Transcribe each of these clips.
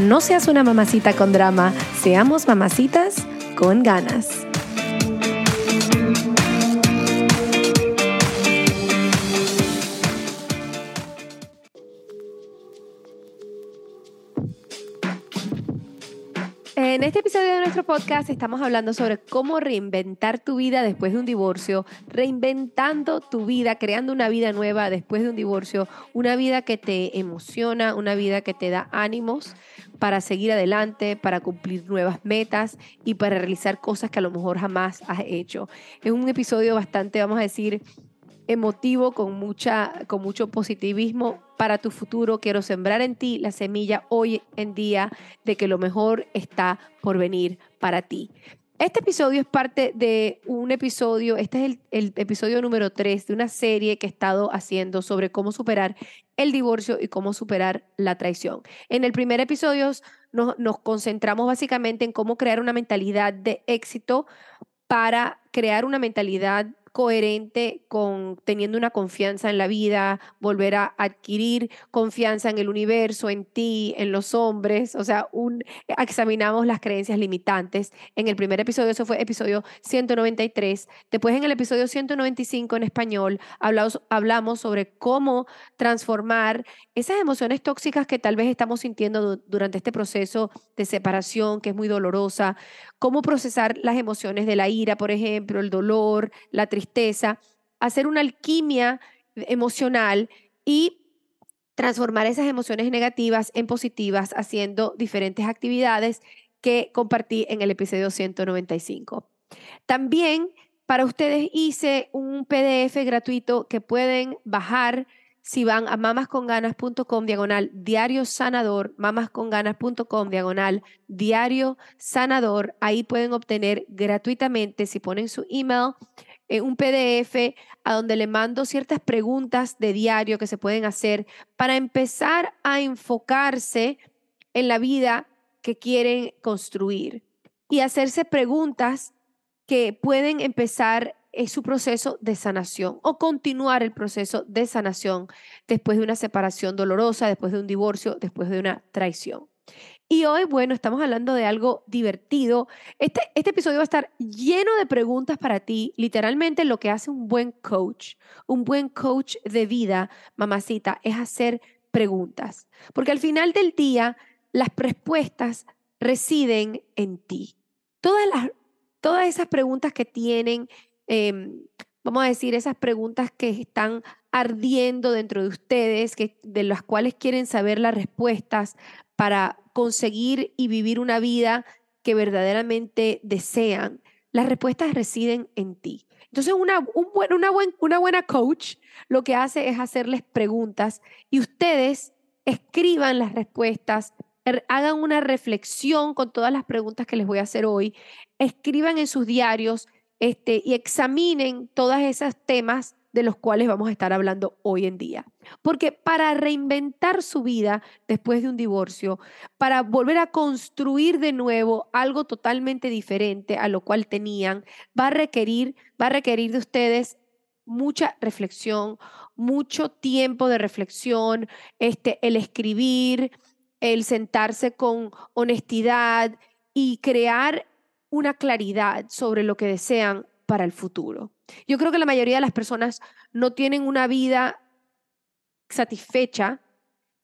no seas una mamacita con drama, seamos mamacitas con ganas. Episodio de nuestro podcast estamos hablando sobre cómo reinventar tu vida después de un divorcio, reinventando tu vida, creando una vida nueva después de un divorcio, una vida que te emociona, una vida que te da ánimos para seguir adelante, para cumplir nuevas metas y para realizar cosas que a lo mejor jamás has hecho. Es un episodio bastante, vamos a decir, emotivo, con, mucha, con mucho positivismo para tu futuro. Quiero sembrar en ti la semilla hoy en día de que lo mejor está por venir para ti. Este episodio es parte de un episodio, este es el, episodio número 3 de una serie que he estado haciendo sobre cómo superar el divorcio y cómo superar la traición. En el primer episodio nos, nos concentramos básicamente en cómo crear una mentalidad de éxito para crear una mentalidad coherente con teniendo una confianza en la vida, volver a adquirir confianza en el universo, en ti, en los hombres, o sea, un, examinamos las creencias limitantes. En el primer episodio, eso fue episodio 193. Después en el episodio 195 en español hablamos, hablamos sobre cómo transformar esas emociones tóxicas que tal vez estamos sintiendo durante este proceso de separación, que es muy dolorosa, cómo procesar las emociones de la ira, por ejemplo, el dolor, la tristeza, hacer una alquimia emocional y transformar esas emociones negativas en positivas haciendo diferentes actividades que compartí en el episodio 195. También para ustedes hice un PDF gratuito que pueden bajar si van a mamasconganas.com diagonal diario sanador, mamasconganas.com diagonal diario sanador, ahí pueden obtener gratuitamente, si ponen su email, eh, un PDF a donde le mando ciertas preguntas de diario que se pueden hacer para empezar a enfocarse en la vida que quieren construir y hacerse preguntas que pueden empezar es su proceso de sanación o continuar el proceso de sanación después de una separación dolorosa, después de un divorcio, después de una traición. Y hoy, bueno, estamos hablando de algo divertido. Este, este episodio va a estar lleno de preguntas para ti, literalmente lo que hace un buen coach, un buen coach de vida, mamacita, es hacer preguntas. Porque al final del día, las respuestas residen en ti. Todas, las, todas esas preguntas que tienen Em, vamos a decir, esas preguntas que están ardiendo dentro de ustedes, que, de las cuales quieren saber las respuestas para conseguir y vivir una vida que verdaderamente desean. Las respuestas residen en ti. Entonces, una, un una, una buena coach lo que hace es hacerles preguntas y ustedes escriban las respuestas, er, hagan una reflexión con todas las preguntas que les voy a hacer hoy, escriban en sus diarios este, y examinen todos esos temas de los cuales vamos a estar hablando hoy en día. Porque para reinventar su vida después de un divorcio, para volver a construir de nuevo algo totalmente diferente a lo cual tenían, va a requerir, va a requerir de ustedes mucha reflexión, mucho tiempo de reflexión, este, el escribir, el sentarse con honestidad y crear una claridad sobre lo que desean para el futuro. Yo creo que la mayoría de las personas no tienen una vida satisfecha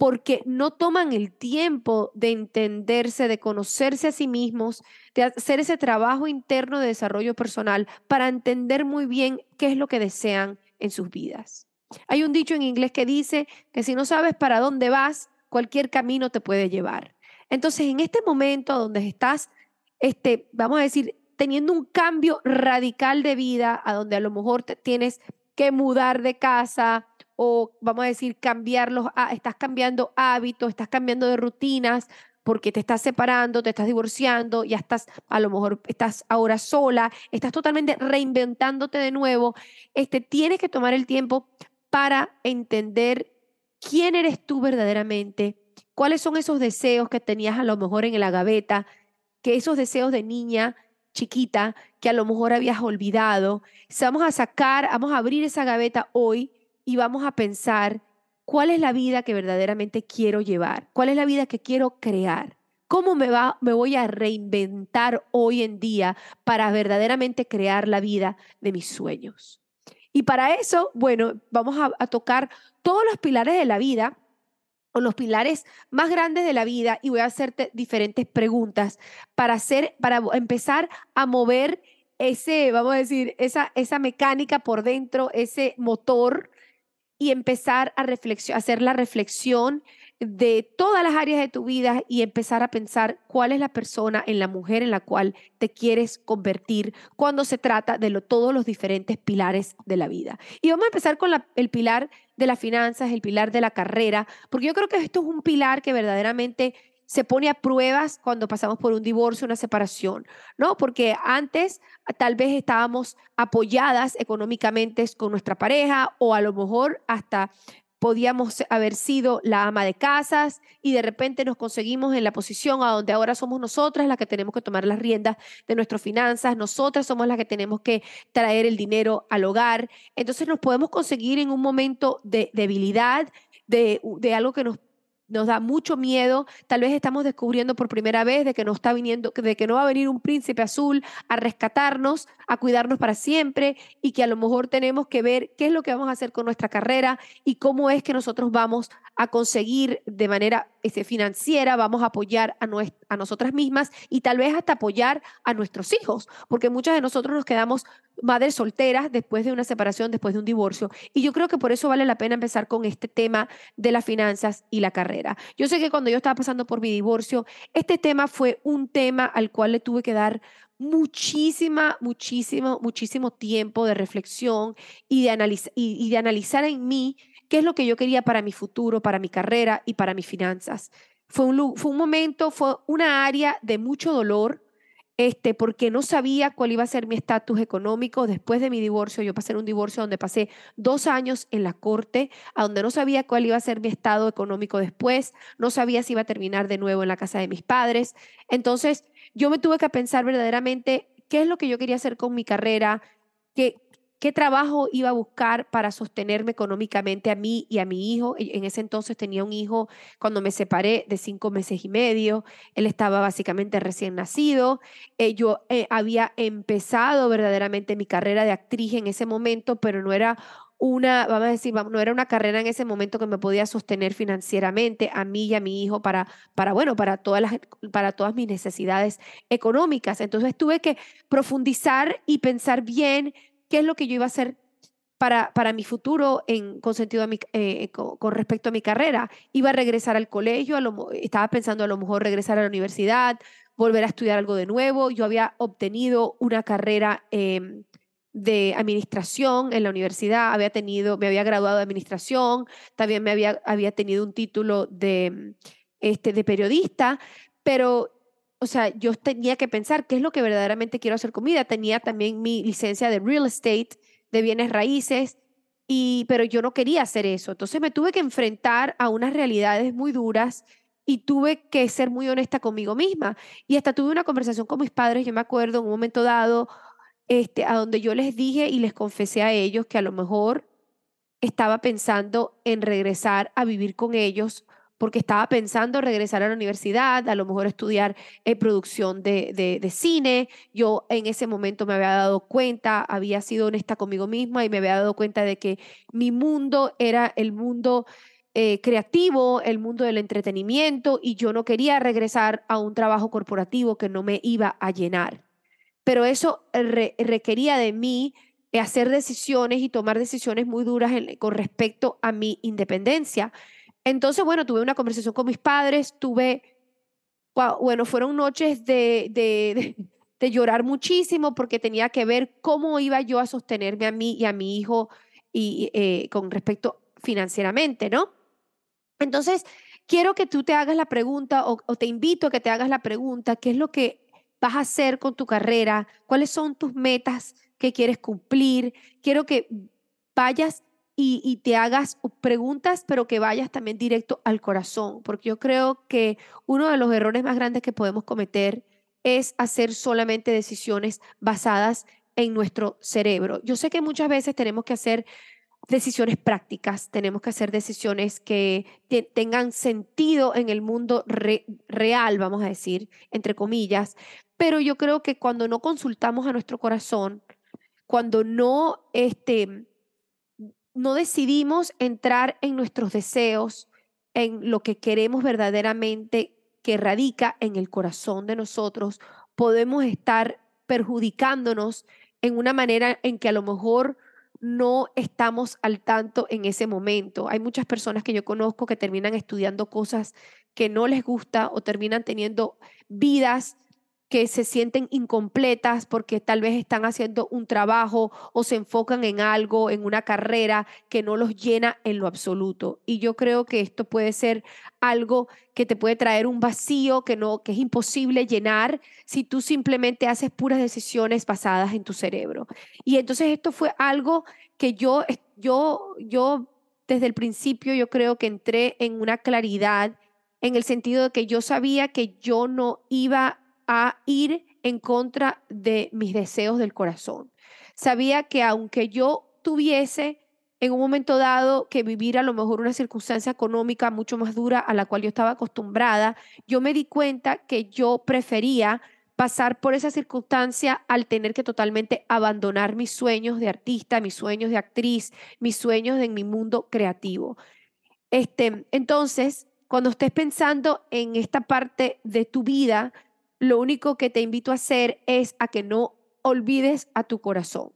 porque no toman el tiempo de entenderse, de conocerse a sí mismos, de hacer ese trabajo interno de desarrollo personal para entender muy bien qué es lo que desean en sus vidas. Hay un dicho en inglés que dice que si no sabes para dónde vas, cualquier camino te puede llevar. Entonces, en este momento donde estás, este, vamos a decir, teniendo un cambio radical de vida, a donde a lo mejor te tienes que mudar de casa o vamos a decir cambiar los, estás cambiando hábitos, estás cambiando de rutinas porque te estás separando, te estás divorciando, ya estás, a lo mejor estás ahora sola, estás totalmente reinventándote de nuevo, este, tienes que tomar el tiempo para entender quién eres tú verdaderamente, cuáles son esos deseos que tenías a lo mejor en la gaveta, que esos deseos de niña chiquita que a lo mejor habías olvidado. Vamos a sacar, vamos a abrir esa gaveta hoy y vamos a pensar cuál es la vida que verdaderamente quiero llevar, cuál es la vida que quiero crear. ¿Cómo me, va, me voy a reinventar hoy en día para verdaderamente crear la vida de mis sueños? Y para eso, bueno, vamos a, a tocar todos los pilares de la vida o los pilares más grandes de la vida y voy a hacerte diferentes preguntas para hacer, para empezar a mover ese, vamos a decir, esa, esa mecánica por dentro, ese motor y empezar a, hacer la reflexión de todas las áreas de tu vida y empezar a pensar cuál es la persona en la mujer en la cual te quieres convertir cuando se trata de todos los diferentes pilares de la vida. Y vamos a empezar con el pilar de las finanzas, el pilar de la carrera, porque yo creo que esto es un pilar que verdaderamente se pone a pruebas cuando pasamos por un divorcio, una separación, ¿no? Porque antes tal vez estábamos apoyadas económicamente con nuestra pareja o a lo mejor hasta podíamos haber sido la ama de casas y de repente nos conseguimos en la posición a donde ahora somos nosotras las que tenemos que tomar las riendas de nuestras finanzas, nosotras somos las que tenemos que traer el dinero al hogar. Entonces nos podemos conseguir en un momento de debilidad, de, de algo que nos nos da mucho miedo, tal vez estamos descubriendo por primera vez de que no está viniendo, de que no va a venir un príncipe azul a rescatarnos, a cuidarnos para siempre y que a lo mejor tenemos que ver qué es lo que vamos a hacer con nuestra carrera y cómo es que nosotros vamos a conseguir de manera este, financiera, vamos a apoyar a, a nosotras mismas y tal vez hasta apoyar a nuestros hijos, porque muchas de nosotros nos quedamos madres solteras después de una separación, después de un divorcio. Y yo creo que por eso vale la pena empezar con este tema de las finanzas y la carrera. Yo sé que cuando yo estaba pasando por mi divorcio, este tema fue un tema al cual le tuve que dar muchísima, muchísimo, muchísimo tiempo de reflexión y de, y de analizar en mí qué es lo que yo quería para mi futuro, para mi carrera y para mis finanzas. Fue un, fue un momento, fue una área de mucho dolor, este, porque no sabía cuál iba a ser mi estatus económico después de mi divorcio. Yo pasé en un divorcio donde pasé dos años en la corte, a donde no sabía cuál iba a ser mi estado económico después, no sabía si iba a terminar de nuevo en la casa de mis padres. Entonces, yo me tuve que pensar verdaderamente qué es lo que yo quería hacer con mi carrera, qué, qué trabajo iba a buscar para sostenerme económicamente a mí y a mi hijo. E, en ese entonces tenía un hijo cuando me separé de cinco meses y medio. Él estaba básicamente recién nacido. Eh, yo eh, había empezado verdaderamente mi carrera de actriz en ese momento, pero no era una, vamos a decir, no era una carrera en ese momento que me podía sostener financieramente a mí y a mi hijo para, para bueno, para todas, las, para todas mis necesidades económicas. Entonces tuve que profundizar y pensar bien qué es lo que yo iba a hacer para, para mi futuro eh, con, respecto a mi carrera. Iba a regresar al colegio, estaba pensando a lo mejor regresar a la universidad, volver a estudiar algo de nuevo. Yo había obtenido una carrera em, de administración en la universidad, había tenido, me había graduado de administración, también me había, había tenido un título de, este, de periodista, pero o sea, yo tenía que pensar qué es lo que verdaderamente quiero hacer con vida. Tenía también mi licencia de real estate, de bienes raíces, y, pero yo no quería hacer eso. Entonces me tuve que enfrentar a unas realidades muy duras y tuve que ser muy honesta conmigo misma. Y hasta tuve una conversación con mis padres, yo me acuerdo en un momento dado, este, a donde yo les dije y les confesé a ellos que a lo mejor estaba pensando en regresar a vivir con ellos porque estaba pensando regresar a la universidad, a lo mejor estudiar eh, producción de, de, cine. Yo en ese momento me había dado cuenta, había sido honesta conmigo misma y me había dado cuenta de que mi mundo era el mundo eh, creativo, el mundo del entretenimiento y yo no quería regresar a un trabajo corporativo que no me iba a llenar. Pero eso requería de mí hacer decisiones y tomar decisiones muy duras con respecto a mi independencia. Entonces, bueno, tuve una conversación con mis padres, tuve, bueno, fueron noches de, de, de, llorar muchísimo porque tenía que ver cómo iba yo a sostenerme a mí y a mi hijo y, eh, con respecto financieramente, ¿no? Entonces, quiero que tú te hagas la pregunta o, o te invito a que te hagas la pregunta, ¿qué es lo que vas a hacer con tu carrera? ¿Cuáles son tus metas que quieres cumplir? Quiero que vayas y, te hagas preguntas, pero que vayas también directo al corazón, porque yo creo que uno de los errores más grandes que podemos cometer es hacer solamente decisiones basadas en nuestro cerebro. Yo sé que muchas veces tenemos que hacer decisiones prácticas, tenemos que hacer decisiones que tengan sentido en el mundo real, vamos a decir, entre comillas, pero yo creo que cuando no consultamos a nuestro corazón, cuando no este, no decidimos entrar en nuestros deseos, en lo que queremos verdaderamente que radica en el corazón de nosotros, podemos estar perjudicándonos en una manera en que a lo mejor no estamos al tanto en ese momento. Hay muchas personas que yo conozco que terminan estudiando cosas que no les gusta o terminan teniendo vidas que se sienten incompletas porque tal vez están haciendo un trabajo o se enfocan en algo, en una carrera que no los llena en lo absoluto. Y yo creo que esto puede ser algo que te puede traer un vacío que no que es imposible llenar si tú simplemente haces puras decisiones basadas en tu cerebro. Y entonces esto fue algo que yo yo yo desde el principio yo creo que entré en una claridad en el sentido de que yo sabía que yo no iba a ir en contra de mis deseos del corazón. Sabía que aunque yo tuviese en un momento dado que vivir a lo mejor una circunstancia económica mucho más dura a la cual yo estaba acostumbrada, yo me di cuenta que yo prefería pasar por esa circunstancia al tener que totalmente abandonar mis sueños de artista, mis sueños de actriz, mis sueños en mi mundo creativo. Este, entonces, cuando estés pensando en esta parte de tu vida, lo único que te invito a hacer es a que no olvides a tu corazón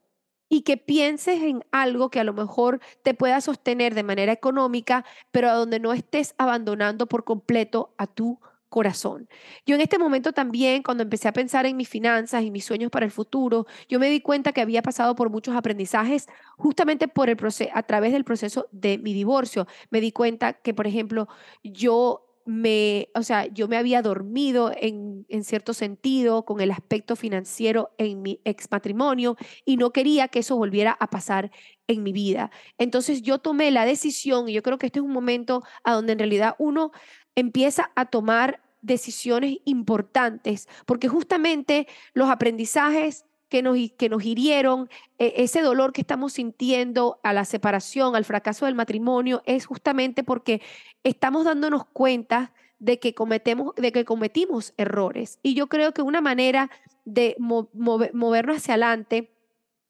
y que pienses en algo que a lo mejor te pueda sostener de manera económica, pero a donde no estés abandonando por completo a tu corazón. Yo en este momento también, cuando empecé a pensar en mis finanzas y mis sueños para el futuro, yo me di cuenta que había pasado por muchos aprendizajes justamente por el a través del proceso de mi divorcio. Me di cuenta que, por ejemplo, yo me, o sea, yo me había dormido en, en, cierto sentido con el aspecto financiero en mi ex matrimonio y no quería que eso volviera a pasar en mi vida. Entonces yo tomé la decisión y yo creo que este es un momento a donde en realidad uno empieza a tomar decisiones importantes porque justamente los aprendizajes que nos, que nos hirieron, e, ese dolor que estamos sintiendo a la separación, al fracaso del matrimonio, es justamente porque estamos dándonos cuenta de que, cometemos, de que cometimos errores. Y yo creo que una manera de movernos hacia adelante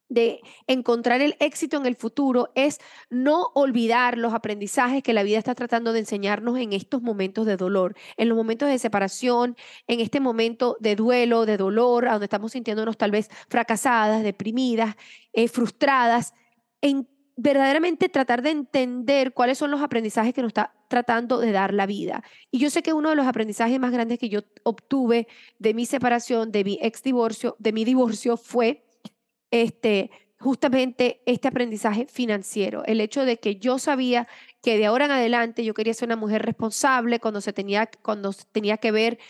de encontrar el éxito en el futuro es no olvidar los aprendizajes que la vida está tratando de enseñarnos en estos momentos de dolor, en los momentos de separación, en este momento de duelo, de dolor, donde estamos sintiéndonos tal vez fracasadas, deprimidas, eh, frustradas, en verdaderamente tratar de entender cuáles son los aprendizajes que nos está tratando de dar la vida. Y yo sé que uno de los aprendizajes más grandes que yo obtuve de mi separación, de mi ex divorcio, de mi divorcio fue este, justamente este aprendizaje financiero, el hecho de que yo sabía que de ahora en adelante yo quería ser una mujer responsable cuando se tenía, cuando tenía que ver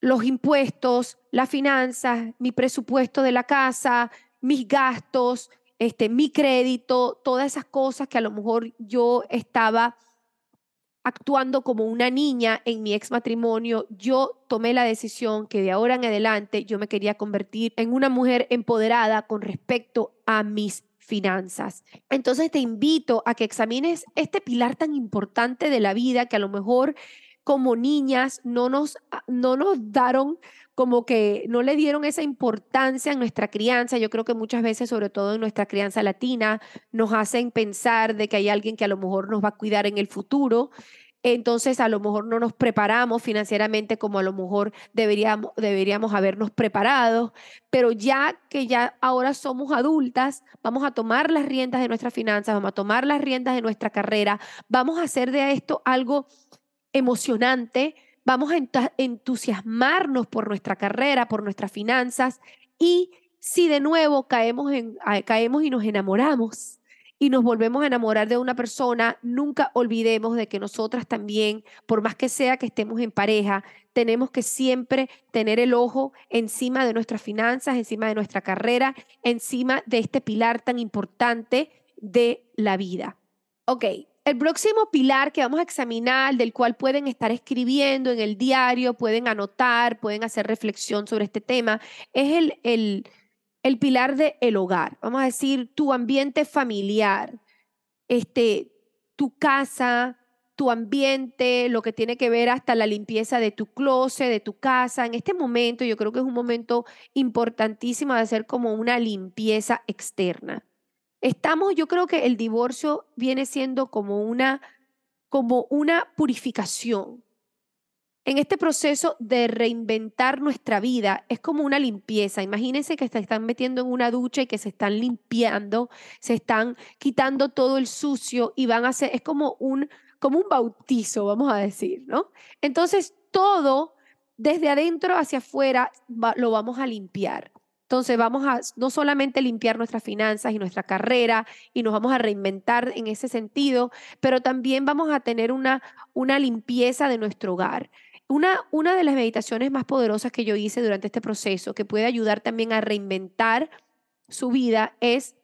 los impuestos, las finanzas, mi presupuesto de la casa, mis gastos, este, mi crédito, todas esas cosas que a lo mejor yo estaba actuando como una niña en mi ex matrimonio, yo tomé la decisión que de ahora en adelante yo me quería convertir en una mujer empoderada con respecto a mis finanzas. Entonces te invito a que examines este pilar tan importante de la vida que a lo mejor como niñas no nos, ah, no nos daron como que no le dieron esa importancia en nuestra crianza. Yo creo que muchas veces, sobre todo en nuestra crianza latina, nos hacen pensar de que hay alguien que a lo mejor nos va a cuidar en el futuro. Entonces, a lo mejor no nos preparamos financieramente como a lo mejor deberíamos, deberíamos habernos preparado, pero ya que ya ahora somos adultas, vamos a tomar las riendas de nuestras finanzas, vamos a tomar las riendas de nuestra carrera, vamos a hacer de esto algo emocionante, vamos a entusiasmarnos por nuestra carrera, por nuestras finanzas y si de nuevo caemos, en, caemos y nos enamoramos y nos volvemos a enamorar de una persona, nunca olvidemos de que nosotras también, por más que sea que estemos en pareja, tenemos que siempre tener el ojo encima de nuestras finanzas, encima de nuestra carrera, encima de este pilar tan importante de la vida. Ok, el próximo pilar que vamos a examinar, del cual pueden estar escribiendo en el diario, pueden anotar, pueden hacer reflexión sobre este tema, es el, el, el pilar del el hogar. Vamos a decir, tu ambiente familiar, este, tu casa, tu ambiente, lo que tiene que ver hasta la limpieza de tu closet, de tu casa. En este momento yo creo que es un momento importantísimo de hacer como una limpieza externa. Estamos, yo creo que el divorcio viene siendo como una, como una purificación. En este proceso de reinventar nuestra vida es como una limpieza. Imagínense que se están metiendo en una ducha y que se están limpiando, se están quitando todo el sucio y van a hacer, es como un, como un bautizo, vamos a decir, ¿no? Entonces todo desde adentro hacia afuera lo vamos a limpiar. Entonces vamos a no solamente limpiar nuestras finanzas y nuestra carrera y nos vamos a reinventar en ese sentido, pero también vamos a tener una, una limpieza de nuestro hogar. Una, una de las meditaciones más poderosas que yo hice durante este proceso, que puede ayudar también a reinventar su vida, es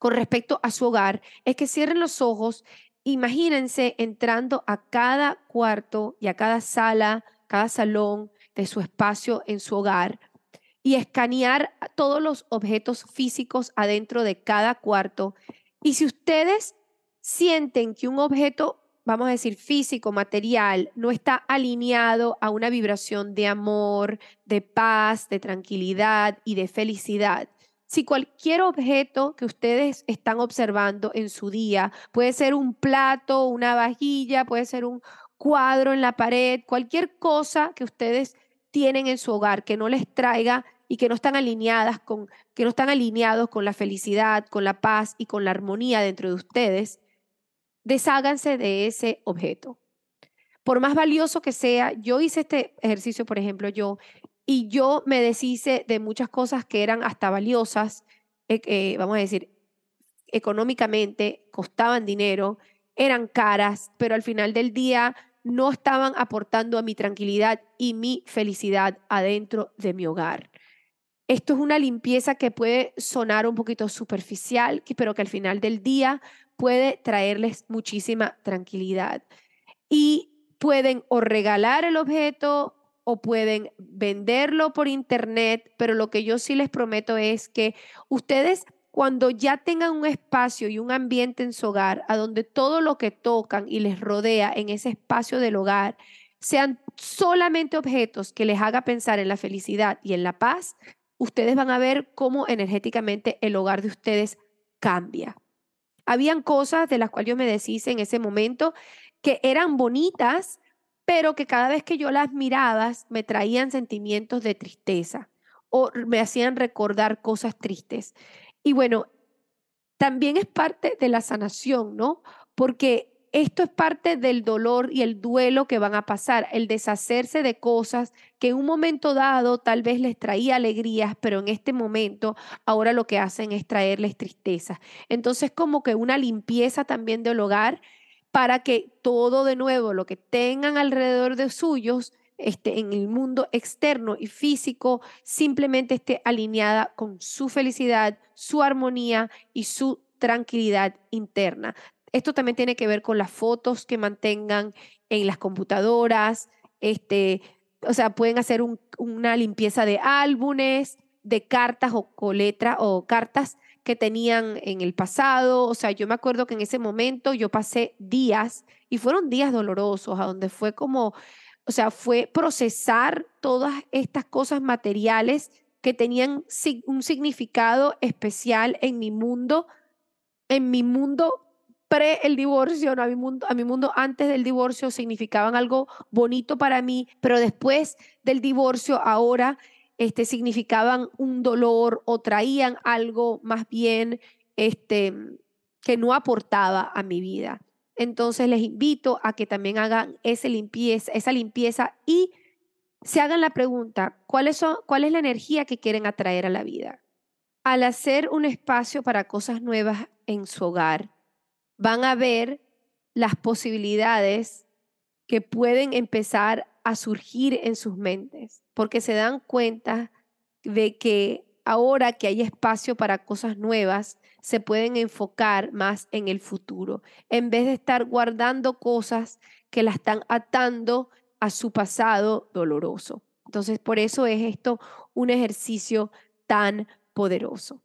con respecto a su hogar, es que cierren los ojos, imagínense entrando a cada cuarto y a cada sala, cada salón de su espacio en su hogar y escanear todos los objetos físicos adentro de cada cuarto. Y si ustedes sienten que un objeto, vamos a decir físico, material, no está alineado a una vibración de amor, de paz, de tranquilidad y de felicidad, si cualquier objeto que ustedes están observando en su día, puede ser un plato, una vajilla, puede ser un cuadro en la pared, cualquier cosa que ustedes tienen en su hogar que no les traiga y que no están alineadas con que no están alineados con la felicidad, con la paz y con la armonía dentro de ustedes, desháganse de ese objeto. Por más valioso que sea, yo hice este ejercicio, por ejemplo, yo y yo me deshice de muchas cosas que eran hasta valiosas, eh, eh, vamos a decir, económicamente, costaban dinero, eran caras, pero al final del día no estaban aportando a mi tranquilidad y mi felicidad adentro de mi hogar. Esto es una limpieza que puede sonar un poquito superficial, pero que al final del día puede traerles muchísima tranquilidad. Y pueden o regalar el objeto o pueden venderlo por internet, pero lo que yo sí les prometo es que ustedes cuando ya tengan un espacio y un ambiente en su hogar, a donde todo lo que tocan y les rodea en ese espacio del hogar sean solamente objetos que les haga pensar en la felicidad y en la paz, ustedes van a ver cómo energéticamente el hogar de ustedes cambia. Habían cosas de las cuales yo me deshice en ese momento que eran bonitas, pero que cada vez que yo las miraba me traían sentimientos de tristeza o me hacían recordar cosas tristes. Y bueno, también es parte de la sanación, ¿no? Porque esto es parte del dolor y el duelo que van a pasar, el deshacerse de cosas que en un momento dado tal vez les traía alegrías, pero en este momento ahora lo que hacen es traerles tristeza. Entonces como que una limpieza también del hogar para que todo de nuevo, lo que tengan alrededor de suyos, este, en el mundo externo y físico, simplemente esté alineada con su felicidad, su armonía y su tranquilidad interna. Esto también tiene que ver con las fotos que mantengan en las computadoras, este, o sea, pueden hacer una limpieza de álbumes, de cartas o, o cartas que tenían en el pasado. O sea, yo me acuerdo que en ese momento yo pasé días y fueron días dolorosos, a donde fue como, o sea, fue procesar todas estas cosas materiales que tenían un significado especial en mi mundo, en mi mundo pre el divorcio, a, mi mundo, a mi mundo antes del divorcio significaban algo bonito para mí, pero después del divorcio ahora este, significaban un dolor o traían algo más bien este, que no aportaba a mi vida. Entonces les invito a que también hagan esa limpieza, esa limpieza y se hagan la pregunta, ¿cuál es, ¿cuál es la energía que quieren atraer a la vida? Al hacer un espacio para cosas nuevas en su hogar, van a ver las posibilidades que pueden empezar a surgir en sus mentes, porque se dan cuenta de que ahora que hay espacio para cosas nuevas, se pueden enfocar más en el futuro, en vez de estar guardando cosas que la están atando a su pasado doloroso. Entonces, por eso es esto un ejercicio tan poderoso.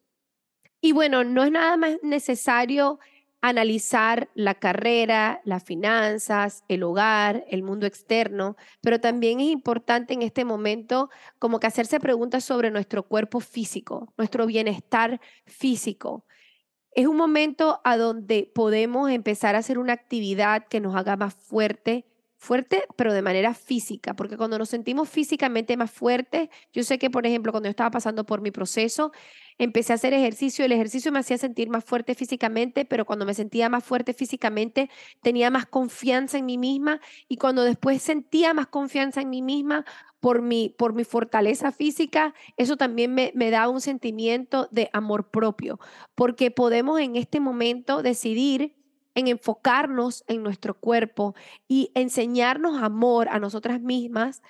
Y bueno, no es nada más necesario analizar la carrera, las finanzas, el hogar, el mundo externo, pero también es importante en este momento como que hacerse preguntas sobre nuestro cuerpo físico, nuestro bienestar físico. Es un momento a donde podemos empezar a hacer una actividad que nos haga más fuerte, fuerte, pero de manera física, porque cuando nos sentimos físicamente más fuertes, yo sé que, por ejemplo, cuando yo estaba pasando por mi proceso, empecé a hacer ejercicio, el ejercicio me hacía sentir más fuerte físicamente, pero cuando me sentía más fuerte físicamente, tenía más confianza en mí misma y cuando después sentía más confianza en mí misma por mi, por mi fortaleza física, eso también me, me da un sentimiento de amor propio, porque podemos en este momento decidir en enfocarnos en nuestro cuerpo y enseñarnos amor a nosotras mismas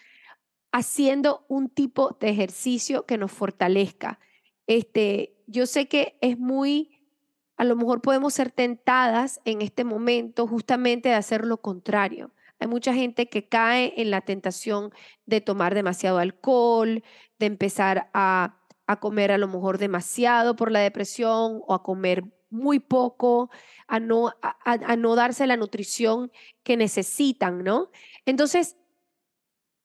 haciendo un tipo de ejercicio que nos fortalezca. Este, yo sé que es muy, a lo mejor podemos ser tentadas en este momento justamente de hacer lo contrario. Hay mucha gente que cae en la tentación de tomar demasiado alcohol, de empezar a, a comer a lo mejor demasiado por la depresión o a comer muy poco, a no, a, no darse la nutrición que necesitan, ¿no? Entonces,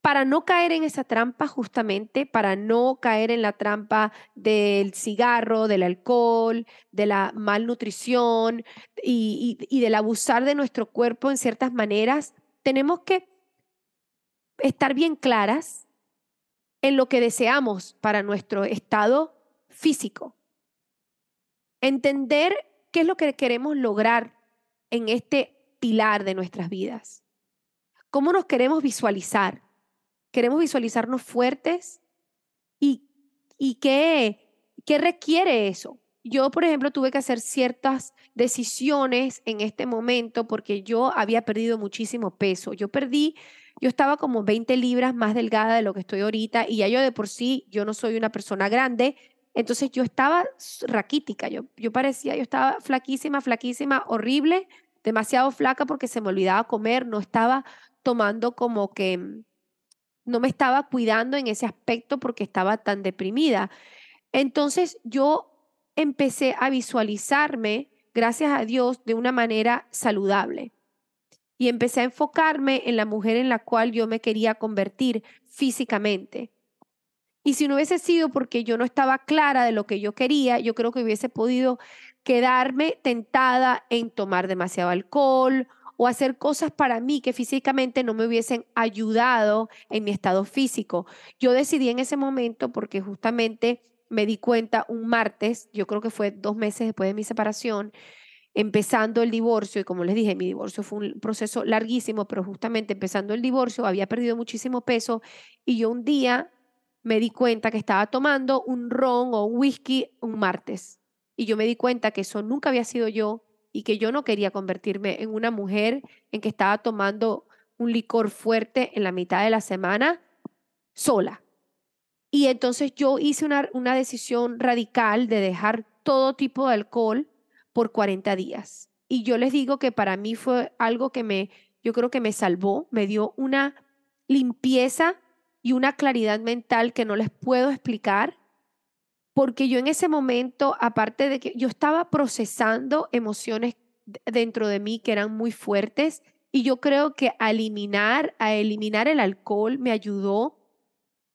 para no caer en esa trampa, justamente, para no caer en la trampa del cigarro, del alcohol, de la malnutrición y, y, y, del abusar de nuestro cuerpo en ciertas maneras, tenemos que estar bien claras en lo que deseamos para nuestro estado físico. Entender qué es lo que queremos lograr en este pilar de nuestras vidas. ¿Cómo nos queremos visualizar? ¿Queremos visualizarnos fuertes? ¿Y, y qué, qué requiere eso? Yo, por ejemplo, tuve que hacer ciertas decisiones en este momento porque yo había perdido muchísimo peso. Yo perdí, yo estaba como 20 libras más delgada de lo que estoy ahorita y ya yo de por sí, yo no soy una persona grande, entonces yo estaba raquítica, yo, parecía, yo estaba flaquísima, flaquísima, horrible, demasiado flaca porque se me olvidaba comer, no estaba tomando como que, no me estaba cuidando en ese aspecto porque estaba tan deprimida. Entonces yo empecé a visualizarme, gracias a Dios, de una manera saludable. Y empecé a enfocarme en la mujer en la cual yo me quería convertir físicamente. Y si no hubiese sido porque yo no estaba clara de lo que yo quería, yo creo que hubiese podido quedarme tentada en tomar demasiado alcohol o hacer cosas para mí que físicamente no me hubiesen ayudado en mi estado físico. Yo decidí en ese momento porque justamente me di cuenta un martes, yo creo que fue dos meses después de mi separación, empezando el divorcio, y como les dije, mi divorcio fue un proceso larguísimo, pero justamente empezando el divorcio había perdido muchísimo peso y yo un día me di cuenta que estaba tomando un ron o un whisky un martes. Y yo me di cuenta que eso nunca había sido yo y que yo no quería convertirme en una mujer en que estaba tomando un licor fuerte en la mitad de la semana sola. Y entonces yo hice una, una decisión radical de dejar todo tipo de alcohol por 40 días. Y yo les digo que para mí fue algo que me, yo creo que me salvó, me dio una limpieza y una claridad mental que no les puedo explicar. porque yo en ese momento, aparte de que yo estaba procesando emociones dentro de mí que eran muy fuertes, y yo creo que a eliminar, a eliminar el alcohol me ayudó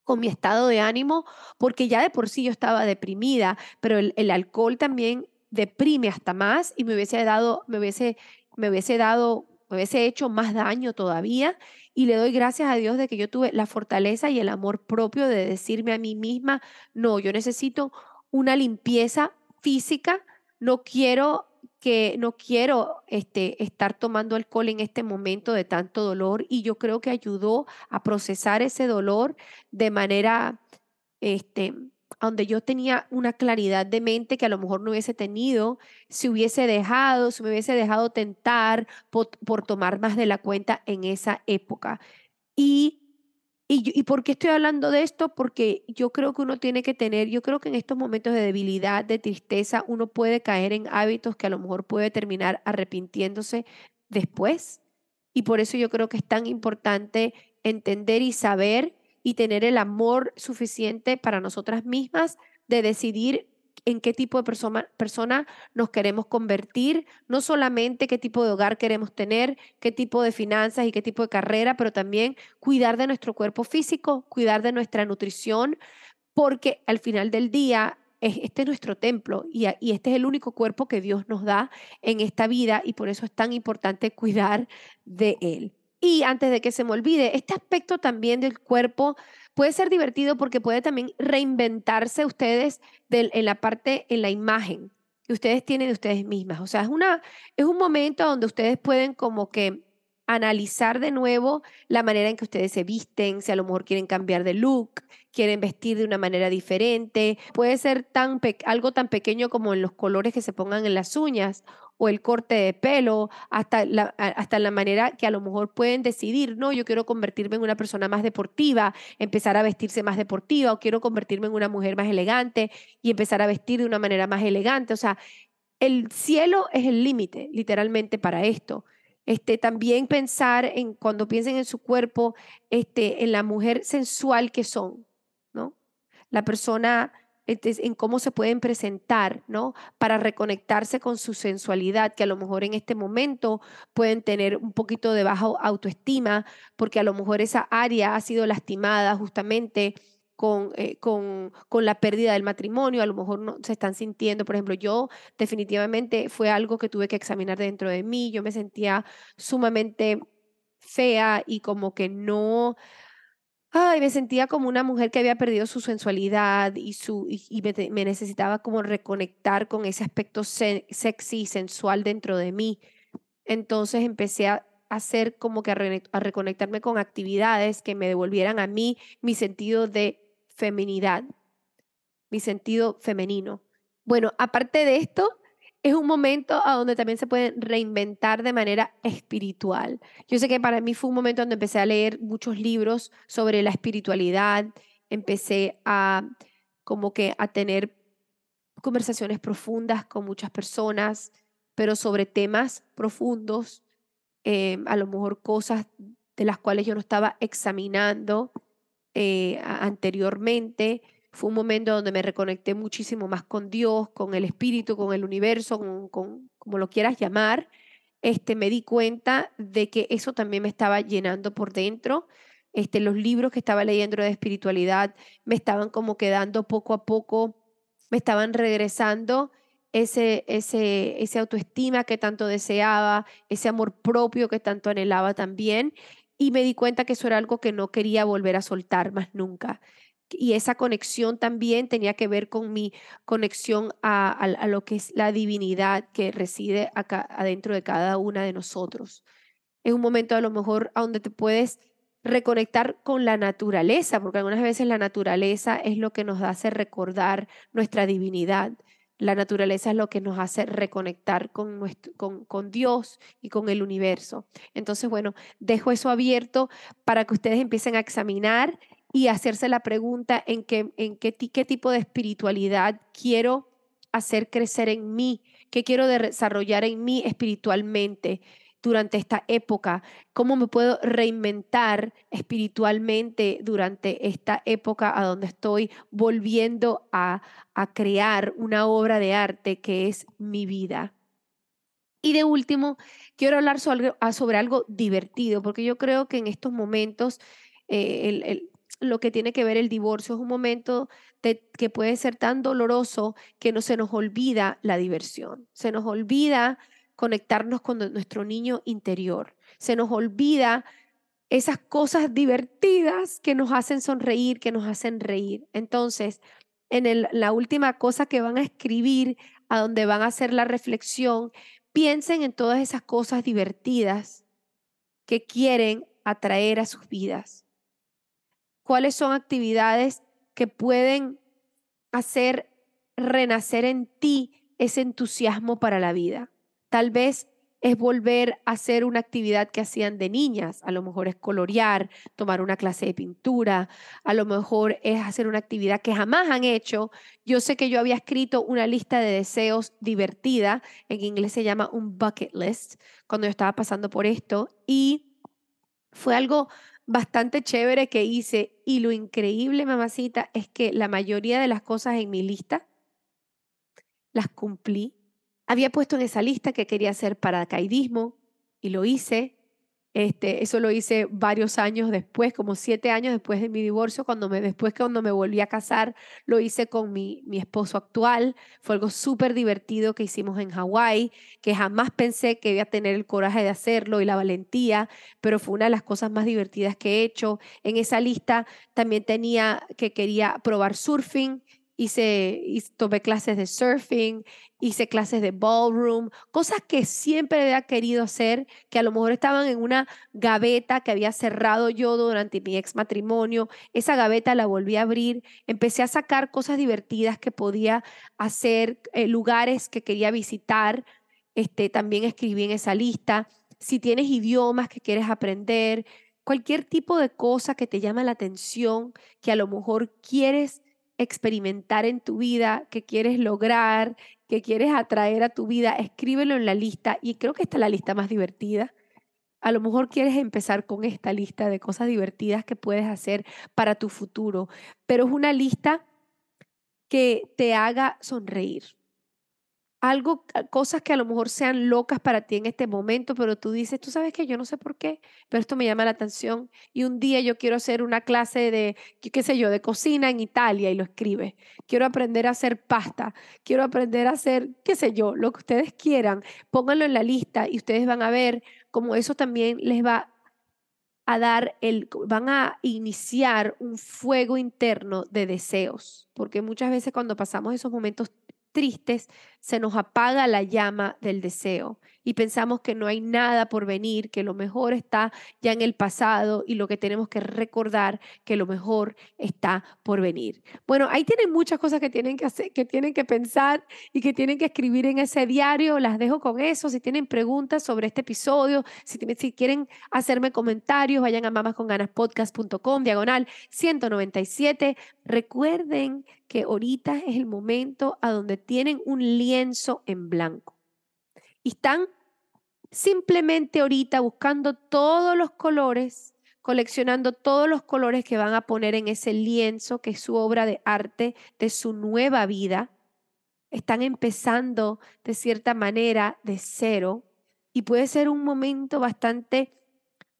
con mi estado de ánimo, porque ya de por sí yo estaba deprimida, pero el, el alcohol también deprime hasta más y me hubiese dado, me hubiese, me hubiese dado, me hubiese hecho más daño todavía. Y le doy gracias a Dios de que yo tuve la fortaleza y el amor propio de decirme a mí misma, no, yo necesito una limpieza física, no quiero que no quiero este, estar tomando alcohol en este momento de tanto dolor y yo creo que ayudó a procesar ese dolor de manera este, donde yo tenía una claridad de mente que a lo mejor no hubiese tenido si hubiese dejado, si me hubiese dejado tentar por, por tomar más de la cuenta en esa época. Y ¿Y, por qué estoy hablando de esto? Porque yo creo que uno tiene que tener, yo creo que en estos momentos de debilidad, de tristeza, uno puede caer en hábitos que a lo mejor puede terminar arrepintiéndose después. Y por eso yo creo que es tan importante entender y saber y tener el amor suficiente para nosotras mismas de decidir en qué tipo de persona, persona nos queremos convertir, no solamente qué tipo de hogar queremos tener, qué tipo de finanzas y qué tipo de carrera, pero también cuidar de nuestro cuerpo físico, cuidar de nuestra nutrición, porque al final del día este es nuestro templo y, y, este es el único cuerpo que Dios nos da en esta vida y por eso es tan importante cuidar de él. Y antes de que se me olvide, este aspecto también del cuerpo puede ser divertido porque puede también reinventarse ustedes en la parte, en la imagen que ustedes tienen de ustedes mismas. O sea, es, una, es un momento donde ustedes pueden como que analizar de nuevo la manera en que ustedes se visten, si a lo mejor quieren cambiar de look, quieren vestir de una manera diferente. Puede ser tan algo tan pequeño como en los colores que se pongan en las uñas o el corte de pelo, hasta la, hasta la manera que a lo mejor pueden decidir, no, yo quiero convertirme en una persona más deportiva, empezar a vestirse más deportiva, o quiero convertirme en una mujer más elegante y empezar a vestir de una manera más elegante. O sea, el cielo es el límite, literalmente, para esto. Este, también pensar en cuando piensen en su cuerpo, este, en la mujer sensual que son, ¿no? La persona en cómo se pueden presentar, ¿no? Para reconectarse con su sensualidad, que a lo mejor en este momento pueden tener un poquito de baja autoestima, porque a lo mejor esa área ha sido lastimada justamente con, eh, con, con, la pérdida del matrimonio, a lo mejor no se están sintiendo, por ejemplo, yo definitivamente fue algo que tuve que examinar dentro de mí, yo me sentía sumamente fea y como que no, ay, me sentía como una mujer que había perdido su sensualidad y, su, y, me, necesitaba como reconectar con ese aspecto sexy y sensual dentro de mí. Entonces empecé a hacer como que a, reconectarme con actividades que me devolvieran a mí mi sentido de feminidad, mi sentido femenino. Bueno, aparte de esto, es un momento a donde también se pueden reinventar de manera espiritual. Yo sé que para mí fue un momento donde empecé a leer muchos libros sobre la espiritualidad, empecé a como que a tener conversaciones profundas con muchas personas, pero sobre temas profundos, eh, a lo mejor cosas de las cuales yo no estaba examinando eh, anteriormente fue un momento donde me reconecté muchísimo más con Dios, con el Espíritu, con el universo, con, como lo quieras llamar. Este, me di cuenta de que eso también me estaba llenando por dentro. Este, los libros que estaba leyendo de espiritualidad me estaban como quedando poco a poco, me estaban regresando ese, ese, ese autoestima que tanto deseaba, ese amor propio que tanto anhelaba también. Y me di cuenta que eso era algo que no quería volver a soltar más nunca y esa conexión también tenía que ver con mi conexión a, lo que es la divinidad que reside acá adentro de cada una de nosotros. Es un momento a lo mejor a donde te puedes reconectar con la naturaleza, porque algunas veces la naturaleza es lo que nos hace recordar nuestra divinidad. La naturaleza es lo que nos hace reconectar con, con, Dios y con el universo. Entonces, bueno, dejo eso abierto para que ustedes empiecen a examinar y hacerse la pregunta en, qué, en qué, qué tipo de espiritualidad quiero hacer crecer en mí, qué quiero desarrollar en mí espiritualmente. durante esta época, cómo me puedo reinventar espiritualmente durante esta época a donde estoy volviendo a, a crear una obra de arte que es mi vida. Y de último, quiero hablar sobre, algo divertido, porque yo creo que en estos momentos eh, lo que tiene que ver el divorcio es un momento que puede ser tan doloroso que no se nos olvida la diversión, se nos olvida conectarnos con nuestro niño interior, se nos olvida esas cosas divertidas que nos hacen sonreír, que nos hacen reír. Entonces, en la última cosa que van a escribir, a donde van a hacer la reflexión, piensen en todas esas cosas divertidas que quieren atraer a sus vidas. ¿Cuáles son actividades que pueden hacer renacer en ti ese entusiasmo para la vida? Tal vez es volver a hacer una actividad que hacían de niñas. A lo mejor es colorear, tomar una clase de pintura, a lo mejor es hacer una actividad que jamás han hecho. Yo sé que yo había escrito una lista de deseos divertida, en inglés se llama un bucket list, cuando yo estaba pasando por esto, y fue algo bastante chévere que hice. Y lo increíble, mamacita, es que la mayoría de las cosas en mi lista las cumplí había puesto en esa lista que quería hacer paracaidismo y lo hice. Este, eso lo hice varios años después, como siete años después de mi divorcio, cuando me, después cuando me volví a casar, lo hice con mi, mi esposo actual. Fue algo súper divertido que hicimos en Hawái, que jamás pensé que iba a tener el coraje de hacerlo y la valentía, pero fue una de las cosas más divertidas que he hecho. En esa lista también tenía que quería probar surfing hice, tomé clases de surfing, hice clases de ballroom, cosas que siempre había querido hacer, que a lo mejor estaban en una gaveta que había cerrado yo durante mi ex matrimonio. Esa gaveta la volví a abrir, empecé a sacar cosas divertidas que podía hacer, eh, lugares que quería visitar. Este, también escribí en esa lista. Si tienes idiomas que quieres aprender, cualquier tipo de cosa que te llama la atención, que a lo mejor quieres experimentar en tu vida, que quieres lograr, que quieres atraer a tu vida, escríbelo en la lista y creo que esta es la lista más divertida. A lo mejor quieres empezar con esta lista de cosas divertidas que puedes hacer para tu futuro, pero es una lista que te haga sonreír, algo, cosas que a lo mejor sean locas para ti en este momento, pero tú dices, tú sabes que yo no sé por qué, pero esto me llama la atención y un día yo quiero hacer una clase de, qué sé yo, de cocina en Italia y lo escribe. Quiero aprender a hacer pasta, quiero aprender a hacer, qué sé yo, lo que ustedes quieran, pónganlo en la lista y ustedes van a ver cómo eso también les va a dar el, van a iniciar un fuego interno de deseos, porque muchas veces cuando pasamos esos momentos tristes, se nos apaga la llama del deseo y pensamos que no hay nada por venir, que lo mejor está ya en el pasado y lo que tenemos que recordar que lo mejor está por venir. Bueno, ahí tienen muchas cosas que tienen que hacer, que tienen que pensar y que tienen que escribir en ese diario. Las dejo con eso. Si tienen preguntas sobre este episodio, si, si quieren hacerme comentarios, vayan a mamasconganaspodcast.com, diagonal 197. Recuerden que ahorita es el momento a donde tienen un en blanco y están simplemente ahorita buscando todos los colores, coleccionando todos los colores que van a poner en ese lienzo que es su obra de arte de su nueva vida. Están empezando de cierta manera de cero y puede ser un momento bastante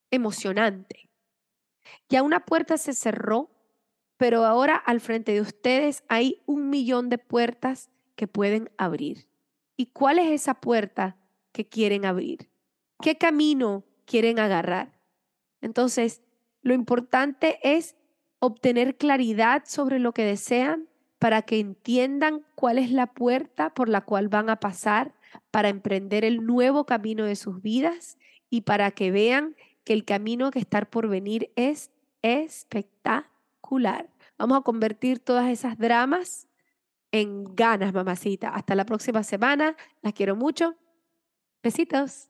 emocionante. Ya una puerta se cerró, pero ahora al frente de ustedes hay un millón de puertas que pueden abrir. ¿Y cuál es esa puerta que quieren abrir? ¿Qué camino quieren agarrar? Entonces, lo importante es obtener claridad sobre lo que desean para que entiendan cuál es la puerta por la cual van a pasar para emprender el nuevo camino de sus vidas y para que vean que el camino que está por venir es espectacular. Vamos a convertir todas esas dramas en ganas, mamacita. Hasta la próxima semana. Las quiero mucho. Besitos.